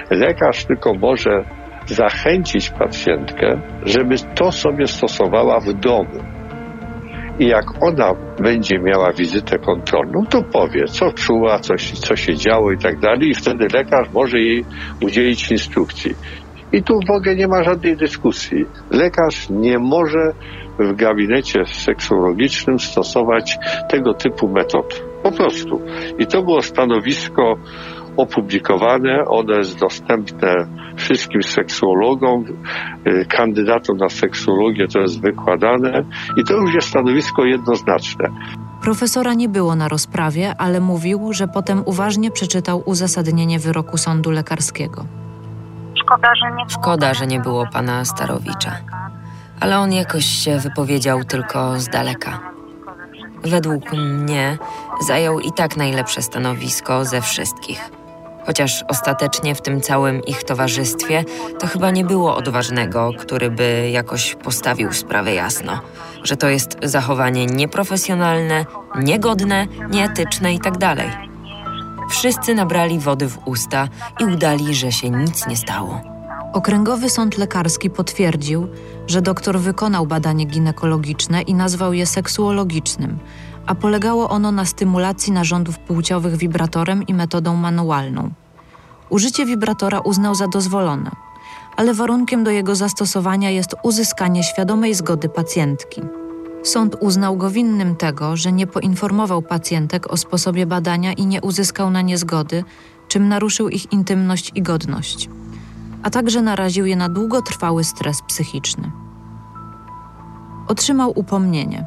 Speaker 8: Lekarz tylko może zachęcić pacjentkę, żeby to sobie stosowała w domu. I jak ona będzie miała wizytę kontrolną, to powie, co czuła, co, co się działo i tak dalej, i wtedy lekarz może jej udzielić instrukcji. I tu w ogóle nie ma żadnej dyskusji. Lekarz nie może w gabinecie seksuologicznym stosować tego typu metod. Po prostu. I to było stanowisko opublikowane, one jest dostępne wszystkim seksuologom, y, kandydatom na seksuologię to jest wykładane i to już jest stanowisko jednoznaczne.
Speaker 1: Profesora nie było na rozprawie, ale mówił, że potem uważnie przeczytał uzasadnienie wyroku sądu lekarskiego.
Speaker 3: Szkoda, że nie było,
Speaker 4: Szkoda, że nie było pana Starowicza. Ale on jakoś się wypowiedział tylko z daleka. Według mnie zajął i tak najlepsze stanowisko ze wszystkich. Chociaż ostatecznie w tym całym ich towarzystwie to chyba nie było odważnego, który by jakoś postawił sprawę jasno, że to jest zachowanie nieprofesjonalne, niegodne, nieetyczne i tak. Wszyscy nabrali wody w usta i udali, że się nic nie stało.
Speaker 1: Okręgowy Sąd Lekarski potwierdził, że doktor wykonał badanie ginekologiczne i nazwał je seksuologicznym, a polegało ono na stymulacji narządów płciowych wibratorem i metodą manualną. Użycie wibratora uznał za dozwolone, ale warunkiem do jego zastosowania jest uzyskanie świadomej zgody pacjentki. Sąd uznał go winnym tego, że nie poinformował pacjentek o sposobie badania i nie uzyskał na nie zgody, czym naruszył ich intymność i godność a także naraził je na długotrwały stres psychiczny. Otrzymał upomnienie.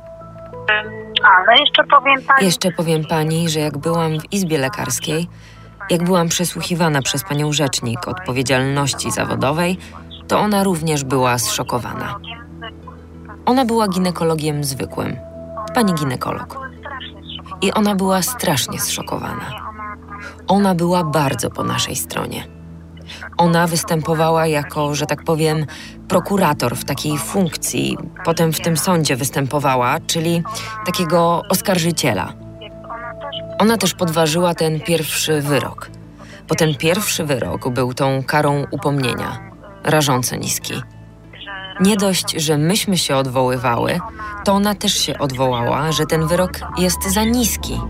Speaker 3: Ale jeszcze powiem pani,
Speaker 4: Jeszcze powiem pani, że jak byłam w izbie lekarskiej, jak byłam przesłuchiwana przez panią rzecznik odpowiedzialności zawodowej, to ona również była zszokowana. Ona była ginekologiem zwykłym, pani ginekolog. I ona była strasznie zszokowana. Ona była bardzo po naszej stronie. Ona występowała jako, że tak powiem, prokurator w takiej funkcji, potem w tym sądzie występowała, czyli takiego oskarżyciela. Ona też podważyła ten pierwszy wyrok, bo ten pierwszy wyrok był tą karą upomnienia, rażąco niski. Nie dość, że myśmy się odwoływały, to ona też się odwołała, że ten wyrok jest za niski.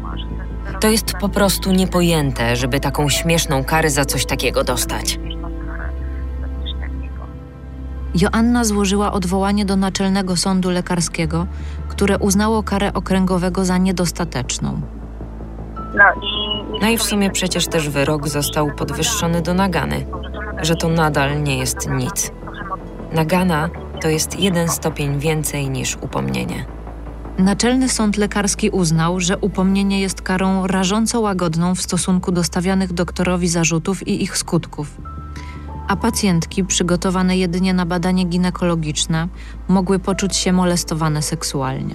Speaker 4: To jest po prostu niepojęte, żeby taką śmieszną karę za coś takiego dostać.
Speaker 1: Joanna złożyła odwołanie do Naczelnego Sądu Lekarskiego, które uznało karę okręgowego za niedostateczną.
Speaker 3: no i...
Speaker 4: No i w sumie przecież też wyrok został podwyższony do nagany, że to nadal nie jest nic. Nagana to jest jeden stopień więcej niż upomnienie.
Speaker 1: Naczelny Sąd Lekarski uznał, że upomnienie jest karą rażąco łagodną w stosunku do stawianych doktorowi zarzutów i ich skutków. A pacjentki, przygotowane jedynie na badanie ginekologiczne, mogły poczuć się molestowane seksualnie.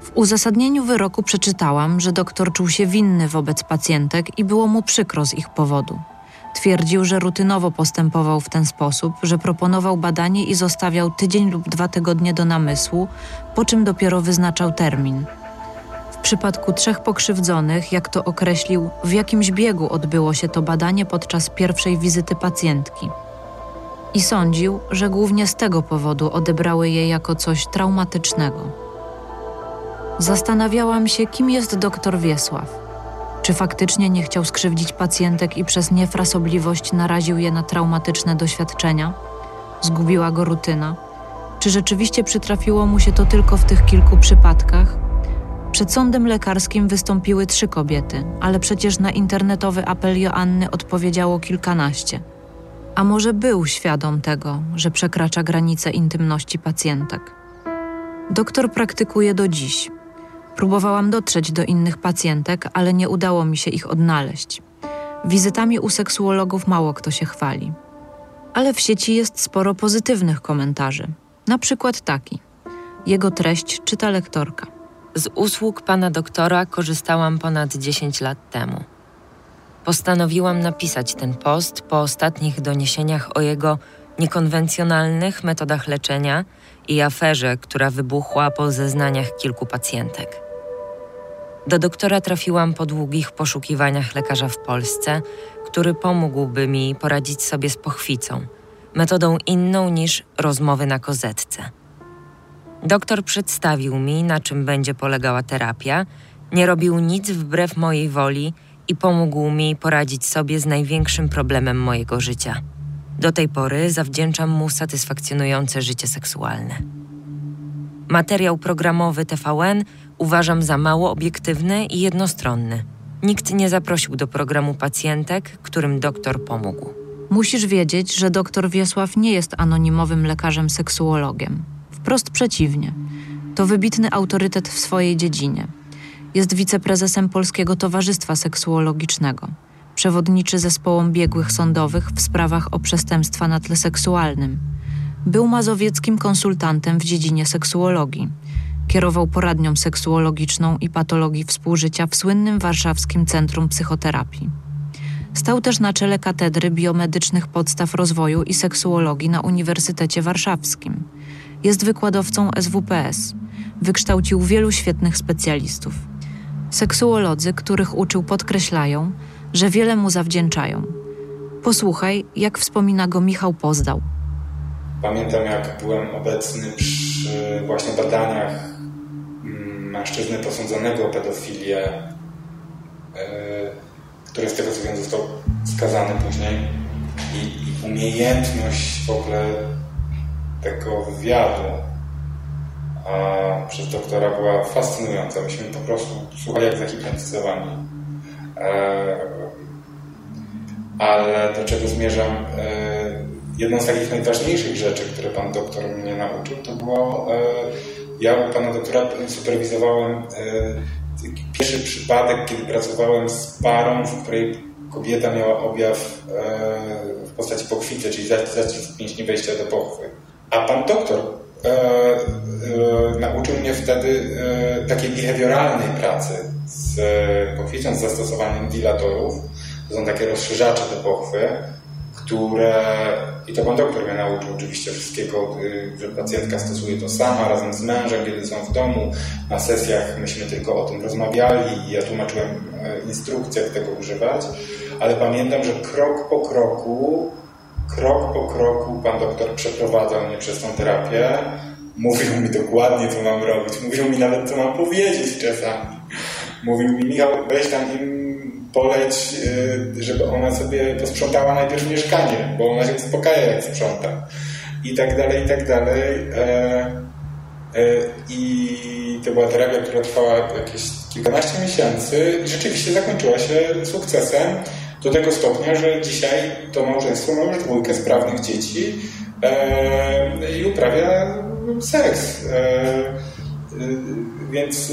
Speaker 1: W uzasadnieniu wyroku przeczytałam, że doktor czuł się winny wobec pacjentek i było mu przykro z ich powodu. Twierdził, że rutynowo postępował w ten sposób, że proponował badanie i zostawiał tydzień lub dwa tygodnie do namysłu, po czym dopiero wyznaczał termin. W przypadku trzech pokrzywdzonych, jak to określił, w jakimś biegu odbyło się to badanie podczas pierwszej wizyty pacjentki. I sądził, że głównie z tego powodu odebrały je jako coś traumatycznego. Zastanawiałam się, kim jest doktor Wiesław. Czy faktycznie nie chciał skrzywdzić pacjentek i przez niefrasobliwość naraził je na traumatyczne doświadczenia? Zgubiła go rutyna? Czy rzeczywiście przytrafiło mu się to tylko w tych kilku przypadkach? Przed sądem lekarskim wystąpiły trzy kobiety, ale przecież na internetowy apel Joanny odpowiedziało kilkanaście. A może był świadom tego, że przekracza granice intymności pacjentek? Doktor praktykuje do dziś. Próbowałam dotrzeć do innych pacjentek, ale nie udało mi się ich odnaleźć. Wizytami u seksuologów mało kto się chwali. Ale w sieci jest sporo pozytywnych komentarzy. Na przykład taki. Jego treść czyta lektorka.
Speaker 4: Z usług pana doktora korzystałam ponad 10 lat temu. Postanowiłam napisać ten post po ostatnich doniesieniach o jego niekonwencjonalnych metodach leczenia i aferze, która wybuchła po zeznaniach kilku pacjentek. Do doktora trafiłam po długich poszukiwaniach lekarza w Polsce, który pomógłby mi poradzić sobie z pochwicą, metodą inną niż rozmowy na kozetce. Doktor przedstawił mi, na czym będzie polegała terapia, nie robił nic wbrew mojej woli i pomógł mi poradzić sobie z największym problemem mojego życia. Do tej pory zawdzięczam mu satysfakcjonujące życie seksualne. Materiał programowy TVN uważam za mało obiektywny i jednostronny. Nikt nie zaprosił do programu pacjentek, którym doktor pomógł.
Speaker 1: Musisz wiedzieć, że dr Wiesław nie jest anonimowym lekarzem seksuologiem. Wprost przeciwnie. To wybitny autorytet w swojej dziedzinie. Jest wiceprezesem Polskiego Towarzystwa Seksuologicznego. Przewodniczy zespołom biegłych sądowych w sprawach o przestępstwa na tle seksualnym. Był mazowieckim konsultantem w dziedzinie seksuologii. Kierował poradnią seksuologiczną i patologii współżycia w słynnym warszawskim Centrum Psychoterapii. Stał też na czele Katedry Biomedycznych Podstaw Rozwoju i Seksuologii na Uniwersytecie Warszawskim. Jest wykładowcą SWPS. Wykształcił wielu świetnych specjalistów. Seksuolodzy, których uczył, podkreślają, że wiele mu zawdzięczają. Posłuchaj, jak wspomina go Michał Pozdał.
Speaker 5: Pamiętam, jak byłem obecny przy właśnie badaniach mężczyzny posądzonego o pedofilię, yy, który z tego co wiem został skazany później i, i umiejętność w ogóle tego wywiadu a przez doktora była fascynująca. Myśmy po prostu słuchali jak zahipnotyzowani. E, ale do czego zmierzam? E, jedną z takich najważniejszych rzeczy, które pan doktor mnie nauczył, to było, e, ja u pana doktora superwizowałem e, pierwszy przypadek, kiedy pracowałem z parą, w której kobieta miała objaw e, w postaci pochwicy, czyli zacisk mięśni wejścia do pochwy. A pan doktor e, nauczył mnie wtedy takiej behawioralnej pracy z pochwicą, z zastosowaniem dilatorów. To są takie rozszerzacze do pochwy, które, i to pan doktor mnie nauczył oczywiście wszystkiego, y, że pacjentka stosuje to sama razem z mężem, kiedy są w domu. Na sesjach myśmy tylko o tym rozmawiali i ja tłumaczyłem e, instrukcję, jak tego używać, ale pamiętam, że krok po kroku, krok po kroku pan doktor przeprowadzał mnie przez tą terapię. Mówił mi dokładnie, co mam robić. Mówił mi nawet, co mam powiedzieć czasami. Mówił mi, Michał, weź tam im poleć, y, żeby ona sobie posprzątała najpierw mieszkanie, bo ona się uspokaja jak sprząta. I tak dalej, i tak dalej. E, e, I to była terapia, która trwała jakieś kilkanaście miesięcy i rzeczywiście zakończyła się sukcesem do tego stopnia, że dzisiaj to małżeństwo ma już dwójkę sprawnych dzieci e, i uprawia seks. Więc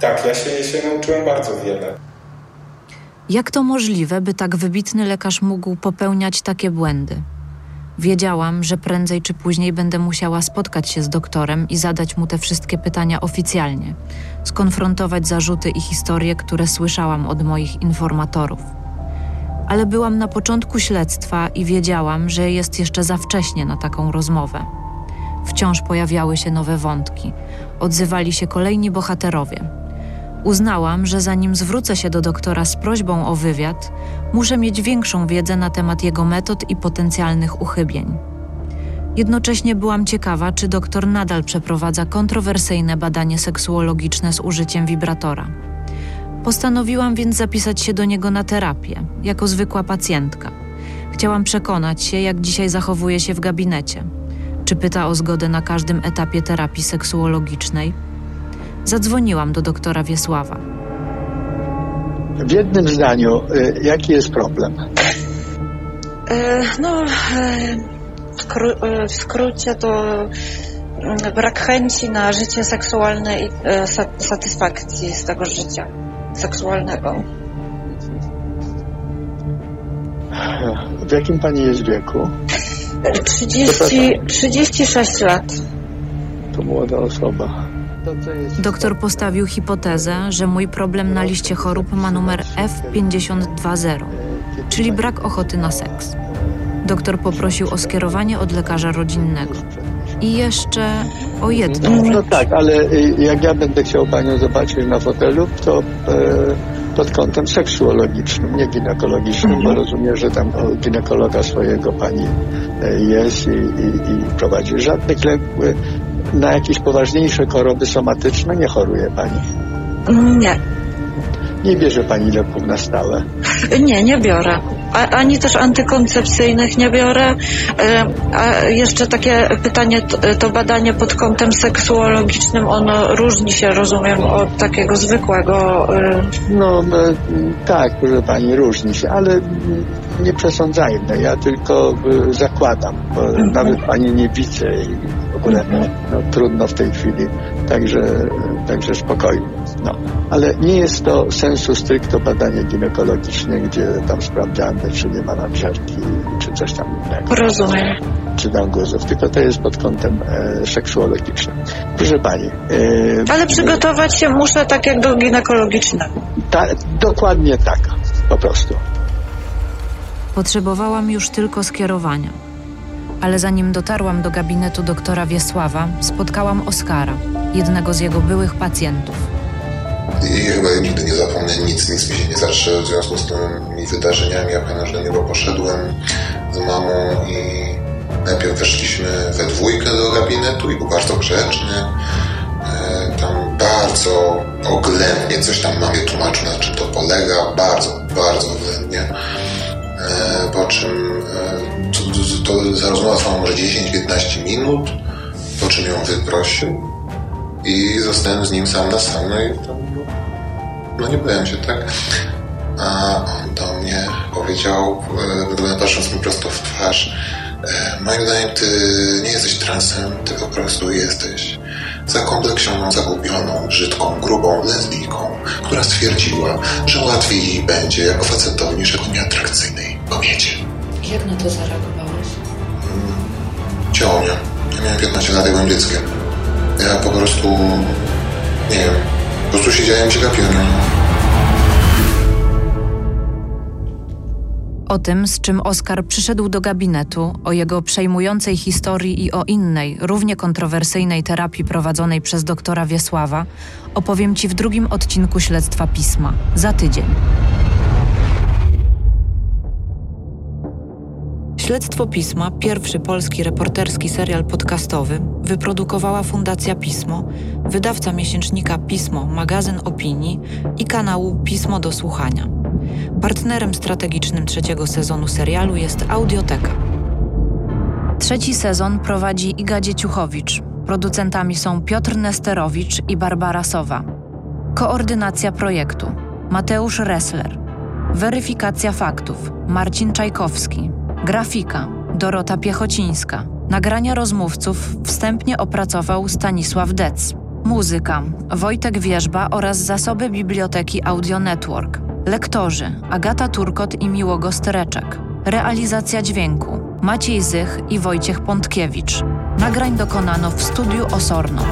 Speaker 5: tak, ja się, się nauczyłem bardzo wiele.
Speaker 1: Jak to możliwe, by tak wybitny lekarz mógł popełniać takie błędy? Wiedziałam, że prędzej czy później będę musiała spotkać się z doktorem i zadać mu te wszystkie pytania oficjalnie, skonfrontować zarzuty i historie, które słyszałam od moich informatorów. Ale byłam na początku śledztwa i wiedziałam, że jest jeszcze za wcześnie na taką rozmowę. Wciąż pojawiały się nowe wątki, odzywali się kolejni bohaterowie Uznałam, że zanim zwrócę się do doktora z prośbą o wywiad, muszę mieć większą wiedzę na temat jego metod i potencjalnych uchybień. Jednocześnie byłam ciekawa, czy doktor nadal przeprowadza kontrowersyjne badanie seksuologiczne z użyciem wibratora. Postanowiłam więc zapisać się do niego na terapię, jako zwykła pacjentka. Chciałam przekonać się, jak dzisiaj zachowuje się w gabinecie. Czy pyta o zgodę na każdym etapie terapii seksuologicznej, Zadzwoniłam do doktora Wiesława.
Speaker 9: W jednym zdaniu, y, jaki jest problem?
Speaker 10: E, no, e, e, w skrócie to mm, brak chęci na życie seksualne i satysfakcji z tego życia seksualnego.
Speaker 9: W jakim pani jest wieku?
Speaker 10: 30, 36 lat.
Speaker 9: To młoda osoba.
Speaker 1: Doktor postawił hipotezę, że mój problem na liście chorób ma numer F520, czyli brak ochoty na seks. Doktor poprosił o skierowanie od lekarza rodzinnego. I jeszcze o jedno.
Speaker 9: No tak, ale y, jak ja będę chciał panią zobaczyć na fotelu, to e, pod kątem seksuologicznym, nie ginekologicznym, bo rozumiem, że tam ginekologa swojego pani e, jest i, i, i prowadzi. Żadnych lęków, na jakieś poważniejsze choroby somatyczne nie choruje Pani?
Speaker 10: Nie.
Speaker 9: Nie bierze pani leków na stałe.
Speaker 10: Nie, nie biorę. A, ani też antykoncepcyjnych nie biorę. E, A jeszcze takie pytanie, to badanie pod kątem seksuologicznym, ono różni się, rozumiem, od takiego zwykłego. e,
Speaker 9: No e, tak, proszę pani, różni się, ale mm, nie przesądzajmy. Ja tylko e, zakładam, bo nawet pani nie widzę i w ogóle no, trudno w tej chwili, także, także spokojnie. No. Ale nie jest to sensu stricto badanie ginekologiczne, gdzie tam sprawdzamy, czy nie ma nadżerki, czy coś tam innego.
Speaker 10: Rozumiem.
Speaker 9: Czy tam guzów, tylko to jest pod kątem e, seksuologicznym. Proszę pani. E,
Speaker 10: Ale przygotować się muszę tak jak do ginekologicznego.
Speaker 9: ta, dokładnie tak, po prostu.
Speaker 1: Potrzebowałam już tylko skierowania. Ale zanim dotarłam do gabinetu doktora Wiesława, spotkałam Oskara, jednego z jego byłych pacjentów.
Speaker 11: I chyba nigdy nie zapomnę nic, nic mi się nie zatrze w związku z tymi wydarzeniami. Ja pamiętam, że do niego poszedłem z mamą i najpierw weszliśmy we dwójkę do gabinetu i był bardzo grzeczny. E, Tam bardzo oględnie coś tam mamie tłumaczył, na czym to polega. Bardzo, bardzo oględnie. E, Po czym e, to, to, rozmowa trwała może 10-15 minut, po czym ją wyprosił i zostałem z nim sam na sam, no i tam, no, no nie byłem się, tak? A on do mnie powiedział, e, patrząc mi prosto w twarz, moim zdaniem ty nie jesteś transem, ty po prostu jesteś zakompleksioną, zagubioną, brzydką, grubą lesbijką, która stwierdziła, że łatwiej jej będzie jako facetowi niż jako nieatrakcyjnej kobiecie.
Speaker 6: Jak na to zareagowałeś?
Speaker 11: Ciało mnie. Ja miałem 15 lat, ja byłem dzieckiem. Ja po prostu, nie wiem, po prostu siedziałem i się gapiłem. no.
Speaker 1: O tym, z czym Oskar przyszedł do gabinetu, o jego przejmującej historii i o innej, równie kontrowersyjnej terapii prowadzonej przez doktora Wiesława, opowiem Ci w drugim odcinku Śledztwa Pisma, za tydzień. Śledztwo Pisma, pierwszy polski reporterski serial podcastowy, wyprodukowała Fundacja Pismo, wydawca miesięcznika Pismo, magazyn opinii i kanału Pismo do Słuchania. Partnerem strategicznym trzeciego sezonu serialu jest Audioteka. Trzeci sezon prowadzi Iga Dzieciuchowicz. Producentami są Piotr Nesterowicz i Barbara Sowa. Koordynacja projektu Mateusz Ressler. Weryfikacja faktów Marcin Czajkowski. Grafika Dorota Piechocińska. Nagrania rozmówców wstępnie opracował Stanisław Dec. Muzyka Wojtek Wierzba oraz zasoby biblioteki Audio Network. Lektorzy Agata Turkot i Miłogo Stereczek. Realizacja dźwięku Maciej Zych i Wojciech Pątkiewicz. Nagrań dokonano w studiu Osorno.